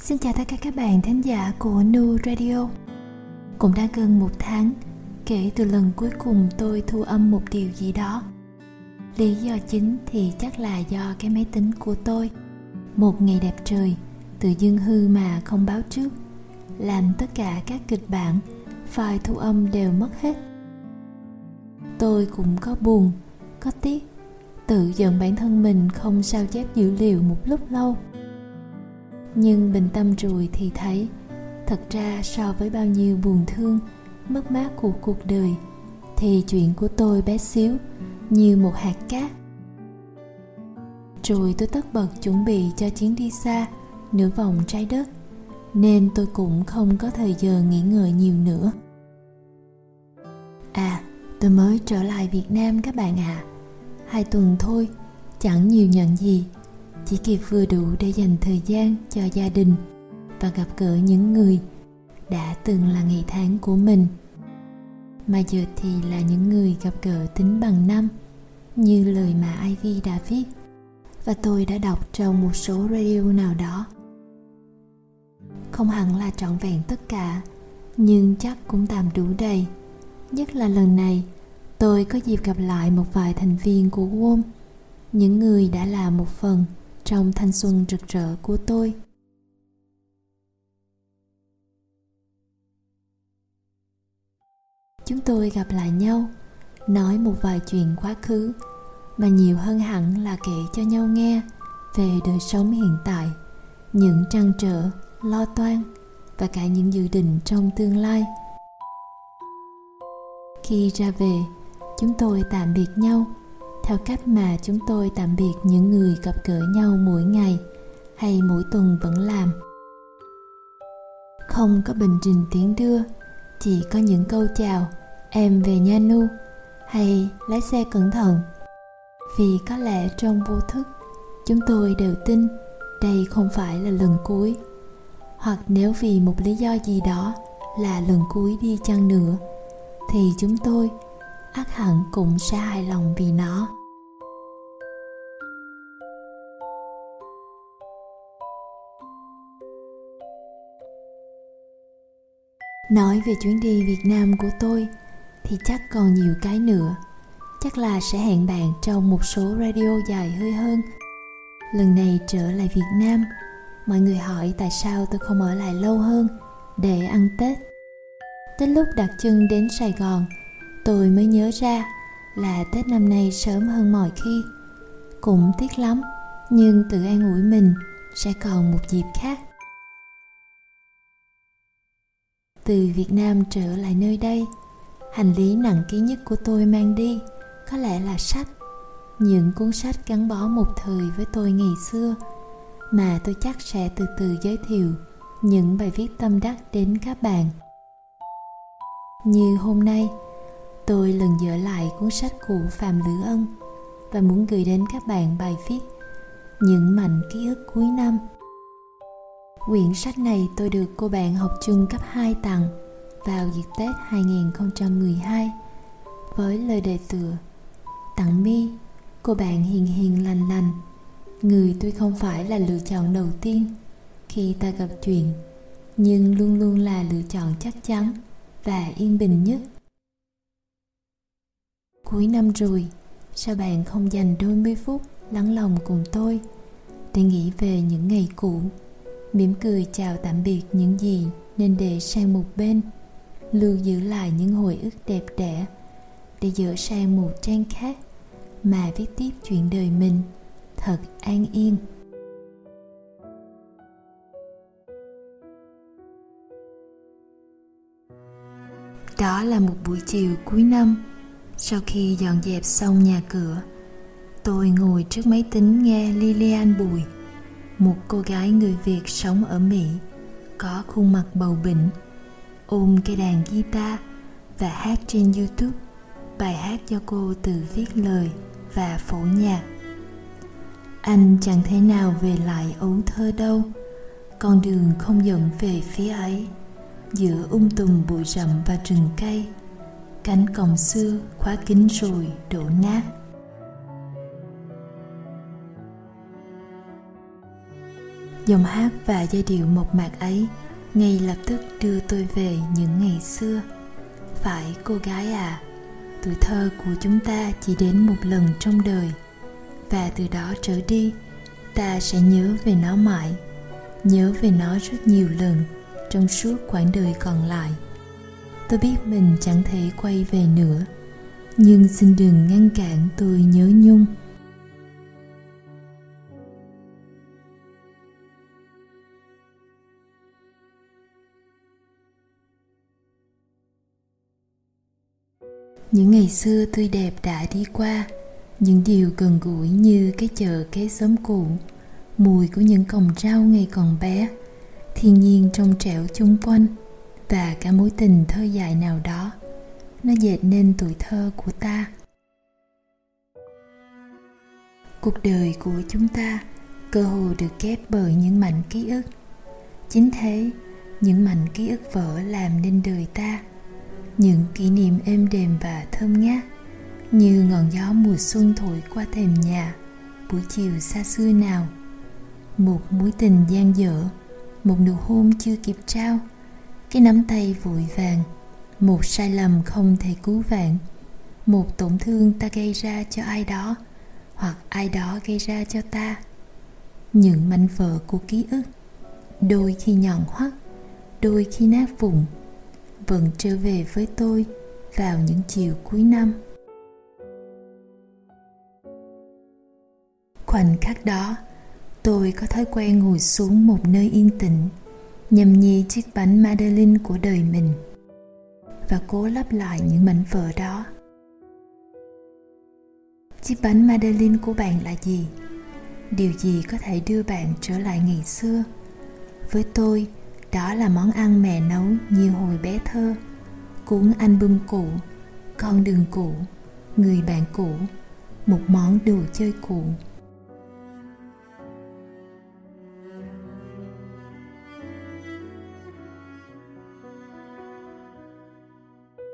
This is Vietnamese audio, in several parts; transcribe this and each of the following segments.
Xin chào tất cả các bạn thính giả của Nu Radio. Cũng đã gần một tháng kể từ lần cuối cùng tôi thu âm một điều gì đó. Lý do chính thì chắc là do cái máy tính của tôi. Một ngày đẹp trời, tự dưng hư mà không báo trước. Làm tất cả các kịch bản, file thu âm đều mất hết. Tôi cũng có buồn, có tiếc Tự giận bản thân mình không sao chép dữ liệu một lúc lâu nhưng bình tâm rồi thì thấy, thật ra so với bao nhiêu buồn thương, mất mát của cuộc đời, thì chuyện của tôi bé xíu, như một hạt cát. Rồi tôi tất bật chuẩn bị cho chuyến đi xa, nửa vòng trái đất, nên tôi cũng không có thời giờ nghỉ ngơi nhiều nữa. À tôi mới trở lại việt nam các bạn à hai tuần thôi, chẳng nhiều nhận gì chỉ kịp vừa đủ để dành thời gian cho gia đình và gặp gỡ những người đã từng là ngày tháng của mình. Mà giờ thì là những người gặp gỡ tính bằng năm, như lời mà Ivy đã viết, và tôi đã đọc trong một số radio nào đó. Không hẳn là trọn vẹn tất cả, nhưng chắc cũng tạm đủ đầy. Nhất là lần này, tôi có dịp gặp lại một vài thành viên của WOM những người đã là một phần trong thanh xuân rực rỡ của tôi. Chúng tôi gặp lại nhau, nói một vài chuyện quá khứ, mà nhiều hơn hẳn là kể cho nhau nghe về đời sống hiện tại, những trăn trở, lo toan và cả những dự định trong tương lai. Khi ra về, chúng tôi tạm biệt nhau theo cách mà chúng tôi tạm biệt những người gặp gỡ nhau mỗi ngày hay mỗi tuần vẫn làm. Không có bình trình tiến đưa, chỉ có những câu chào, em về nha nu, hay lái xe cẩn thận. Vì có lẽ trong vô thức, chúng tôi đều tin đây không phải là lần cuối, hoặc nếu vì một lý do gì đó là lần cuối đi chăng nữa, thì chúng tôi ắt hẳn cũng sẽ hài lòng vì nó. Nói về chuyến đi việt nam của tôi, thì chắc còn nhiều cái nữa. Chắc là sẽ hẹn bạn trong một số radio dài hơi hơn. Lần này trở lại việt nam, mọi người hỏi tại sao tôi không ở lại lâu hơn để ăn tết. Tới lúc đặt chân đến sài gòn, tôi mới nhớ ra là tết năm nay sớm hơn mọi khi. Cũng tiếc lắm, nhưng tự an ủi mình sẽ còn một dịp khác. Từ việt nam trở lại nơi đây. Hành lý nặng ký nhất của tôi mang đi, có lẽ là sách. Những cuốn sách gắn bó một thời với tôi ngày xưa, mà tôi chắc sẽ từ từ giới thiệu những bài viết tâm đắc đến các bạn. Như hôm nay, tôi lần dở lại cuốn sách của phạm lữ ân và muốn gửi đến các bạn bài viết những mảnh ký ức cuối năm. Quyển sách này tôi được cô bạn học chung cấp 2 tặng vào dịp Tết 2012 với lời đề tựa Tặng mi, cô bạn hiền hiền lành lành. Người tuy không phải là lựa chọn đầu tiên khi ta gặp chuyện nhưng luôn luôn là lựa chọn chắc chắn và yên bình nhất. Cuối năm rồi sao bạn không dành đôi mươi phút lắng lòng cùng tôi để nghĩ về những ngày cũ? Mỉm cười chào tạm biệt những gì nên để sang một bên, lưu giữ lại những hồi ức đẹp đẽ. Để dỡ sang một trang khác mà viết tiếp chuyện đời mình, thật an yên. Đó là một buổi chiều cuối năm. Sau khi dọn dẹp xong nhà cửa, tôi ngồi trước máy tính nghe lilian bùi một cô gái người Việt sống ở Mỹ, có khuôn mặt bầu bỉnh, ôm cây đàn guitar và hát trên YouTube, bài hát do cô tự viết lời và phổ nhạc. Anh chẳng thể nào về lại ấu thơ đâu, con đường không dẫn về phía ấy, giữa ung um tùm bụi rậm và rừng cây, cánh cổng xưa khóa kín rồi đổ nát. Dòng hát và giai điệu mộc mạc ấy ngay lập tức đưa tôi về những ngày xưa. Phải, cô gái à tuổi thơ của chúng ta chỉ đến một lần trong đời. Và từ đó trở đi, ta sẽ nhớ về nó mãi, nhớ về nó rất nhiều lần trong suốt quãng đời còn lại. Tôi biết mình chẳng thể quay về nữa, nhưng xin đừng ngăn cản tôi nhớ nhung. Ngày xưa tươi đẹp đã đi qua, những điều gần gũi như cái chợ kế xóm cũ, mùi của những cọng rau ngày còn bé, thiên nhiên trong trẻo chung quanh, và cả mối tình thơ dài nào đó, nó dệt nên tuổi thơ của ta. Cuộc đời của chúng ta, cơ hồ được kép bởi những mảnh ký ức. Chính thế, những mảnh ký ức vỡ làm nên đời ta những kỷ niệm êm đềm và thơm ngát, như ngọn gió mùa xuân thổi qua thềm nhà, buổi chiều xa xưa nào. Một mối tình gian dở, một nụ hôn chưa kịp trao, cái nắm tay vội vàng, một sai lầm không thể cứu vãn. Một tổn thương ta gây ra cho ai đó, hoặc ai đó gây ra cho ta. Những mảnh vỡ của ký ức, đôi khi nhọn hoắt, đôi khi nát vụn vẫn trở về với tôi vào những chiều cuối năm. Khoảnh khắc đó, tôi có thói quen ngồi xuống một nơi yên tĩnh, nhâm nhi chiếc bánh madeleine của đời mình và cố lắp lại những mảnh vỡ đó. Chiếc bánh madeleine của bạn là gì? Điều gì có thể đưa bạn trở lại ngày xưa? Với tôi đó là món ăn mẹ nấu như hồi bé thơ. Cuốn album cũ, con đường cũ, người bạn cũ, một món đồ chơi cũ.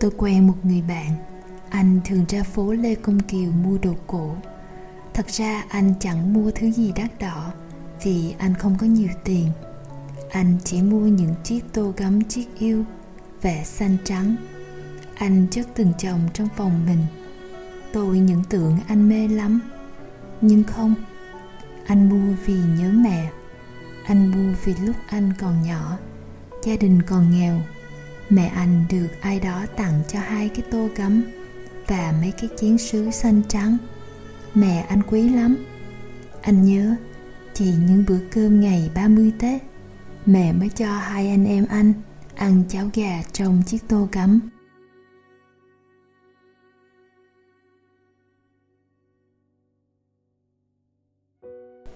Tôi quen một người bạn, anh thường ra phố lê công kiều mua đồ cổ. Thật ra anh chẳng mua thứ gì đắt đỏ vì anh không có nhiều tiền anh chỉ mua những chiếc tô gấm, chiếc yêu vẽ xanh trắng. Anh chất từng chồng trong phòng mình. Tôi những tưởng anh mê lắm. Nhưng không, anh mua vì nhớ mẹ. Anh mua vì lúc anh còn nhỏ. Gia đình còn nghèo. Mẹ anh được ai đó tặng cho hai cái tô gấm và mấy cái chén sứ xanh trắng. Mẹ anh quý lắm. Anh nhớ, chỉ những bữa cơm ngày 30 Tết mẹ mới cho hai anh em anh ăn cháo gà trong chiếc tô cắm.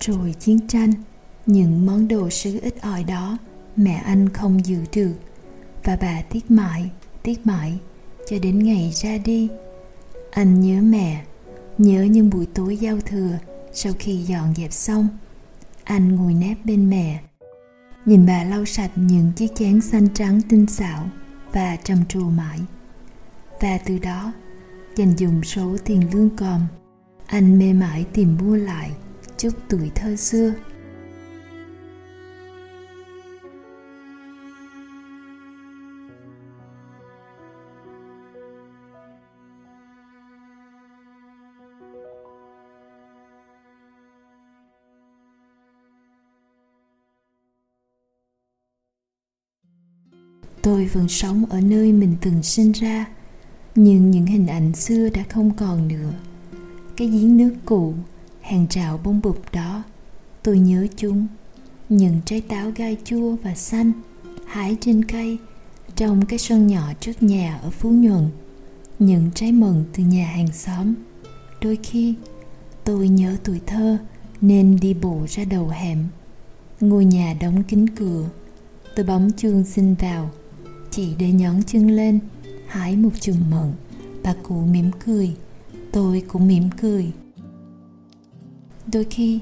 Rồi chiến tranh, những món đồ sứ ít ỏi đó mẹ anh không giữ được và bà tiếc mãi tiếc mãi, cho đến ngày ra đi. Anh nhớ mẹ, nhớ những buổi tối giao thừa sau khi dọn dẹp xong. Anh ngồi nép bên mẹ nhìn bà lau sạch những chiếc chén xanh trắng tinh xảo và trầm trồ mãi. Và từ đó, dành dùng số tiền lương còn anh mê mãi tìm mua lại chút tuổi thơ xưa. Tôi vẫn sống ở nơi mình từng sinh ra, nhưng những hình ảnh xưa đã không còn nữa. Cái giếng nước cũ, hàng rào bông bụp đó, tôi nhớ chúng. Những trái táo gai chua và xanh, hái trên cây, trong cái sân nhỏ trước nhà ở phú nhuận. Những trái mận từ nhà hàng xóm. Đôi khi, tôi nhớ tuổi thơ nên đi bộ ra đầu hẻm. Ngôi nhà đóng kín cửa. Tôi bấm chuông xin vào chỉ để nhón chân lên, hái một chùm mận. Bà cụ mỉm cười, tôi cũng mỉm cười. Đôi khi,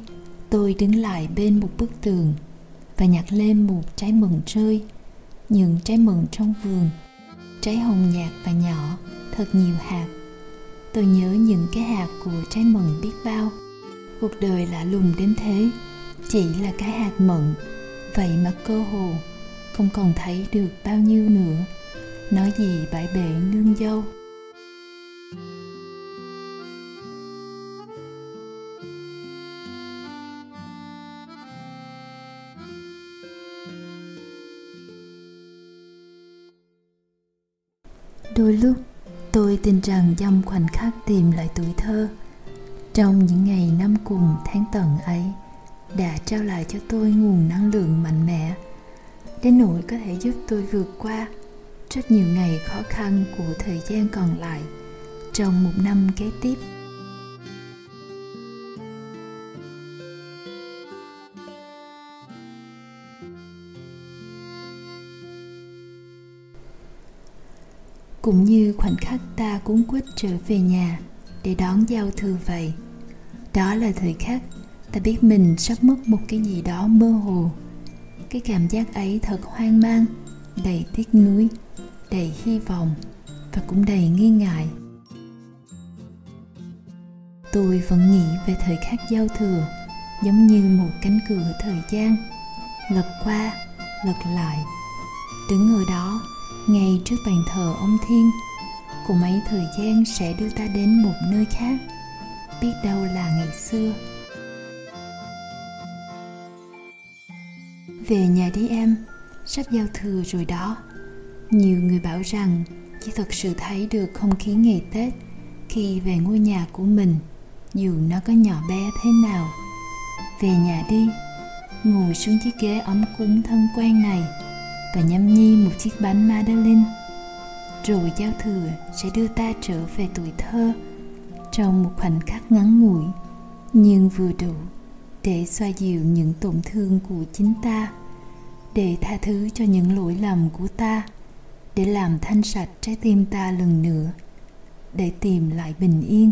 tôi đứng lại bên một bức tường và nhặt lên một trái mận rơi. Những trái mận trong vườn, trái hồng nhạt và nhỏ, thật nhiều hạt. Tôi nhớ những cái hạt của trái mận biết bao. Cuộc đời lạ lùng đến thế, chỉ là cái hạt mận. Vậy mà cơ hồ không còn thấy được bao nhiêu nữa. Nói gì bãi bể nương dâu? Đôi lúc, tôi tin rằng trong khoảnh khắc tìm lại tuổi thơ. Trong những ngày năm cùng tháng tận ấy, đã trao lại cho tôi nguồn năng lượng mạnh mẽ đến nỗi có thể giúp tôi vượt qua rất nhiều ngày khó khăn của thời gian còn lại trong một năm kế tiếp. Cũng như khoảnh khắc ta cuốn quýt trở về nhà để đón giao thừa vậy, đó là thời khắc ta biết mình sắp mất một cái gì đó mơ hồ cái cảm giác ấy thật hoang mang, đầy tiếc nuối, đầy hy vọng và cũng đầy nghi ngại. Tôi vẫn nghĩ về thời khắc giao thừa, giống như một cánh cửa thời gian, lật qua, lật lại. Đứng ở đó, ngay trước bàn thờ ông thiên, cùng ấy thời gian sẽ đưa ta đến một nơi khác, biết đâu là ngày xưa. Về nhà đi em. Sắp giao thừa rồi đó. Nhiều người bảo rằng chỉ thật sự thấy được không khí ngày tết khi về ngôi nhà của mình, dù nó có nhỏ bé thế nào. Về nhà đi, ngồi xuống chiếc ghế ấm cúng thân quen này và nhâm nhi một chiếc bánh Madeleine. Rồi giao thừa sẽ đưa ta trở về tuổi thơ trong một khoảnh khắc ngắn ngủi, nhưng vừa đủ để xoa dịu những tổn thương của chính ta để tha thứ cho những lỗi lầm của ta, để làm thanh sạch trái tim ta lần nữa, để tìm lại bình yên.